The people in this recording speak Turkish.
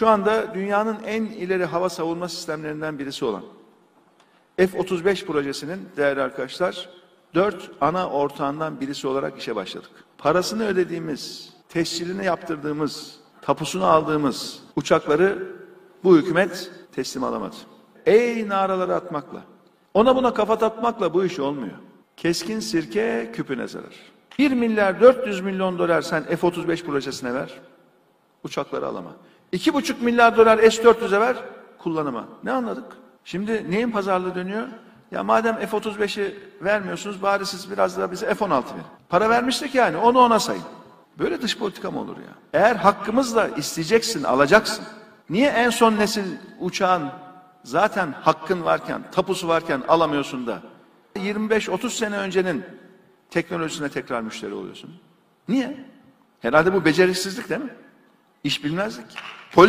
Şu anda dünyanın en ileri hava savunma sistemlerinden birisi olan F-35 projesinin değerli arkadaşlar dört ana ortağından birisi olarak işe başladık. Parasını ödediğimiz, tescilini yaptırdığımız, tapusunu aldığımız uçakları bu hükümet teslim alamadı. Ey naraları atmakla, ona buna kafa tatmakla bu iş olmuyor. Keskin sirke küpüne zarar. 1 milyar 400 milyon dolar sen F-35 projesine ver, uçakları alama. 2,5 milyar dolar S-400'e ver, kullanıma. Ne anladık? Şimdi neyin pazarlığı dönüyor? Ya madem F-35'i vermiyorsunuz bari siz biraz daha bize F-16 verin. Para vermiştik yani onu ona sayın. Böyle dış politika mı olur ya? Eğer hakkımızla isteyeceksin, alacaksın. Niye en son nesil uçağın zaten hakkın varken, tapusu varken alamıyorsun da 25-30 sene öncenin teknolojisine tekrar müşteri oluyorsun? Niye? Herhalde bu beceriksizlik değil mi? İş bilmezlik. Politik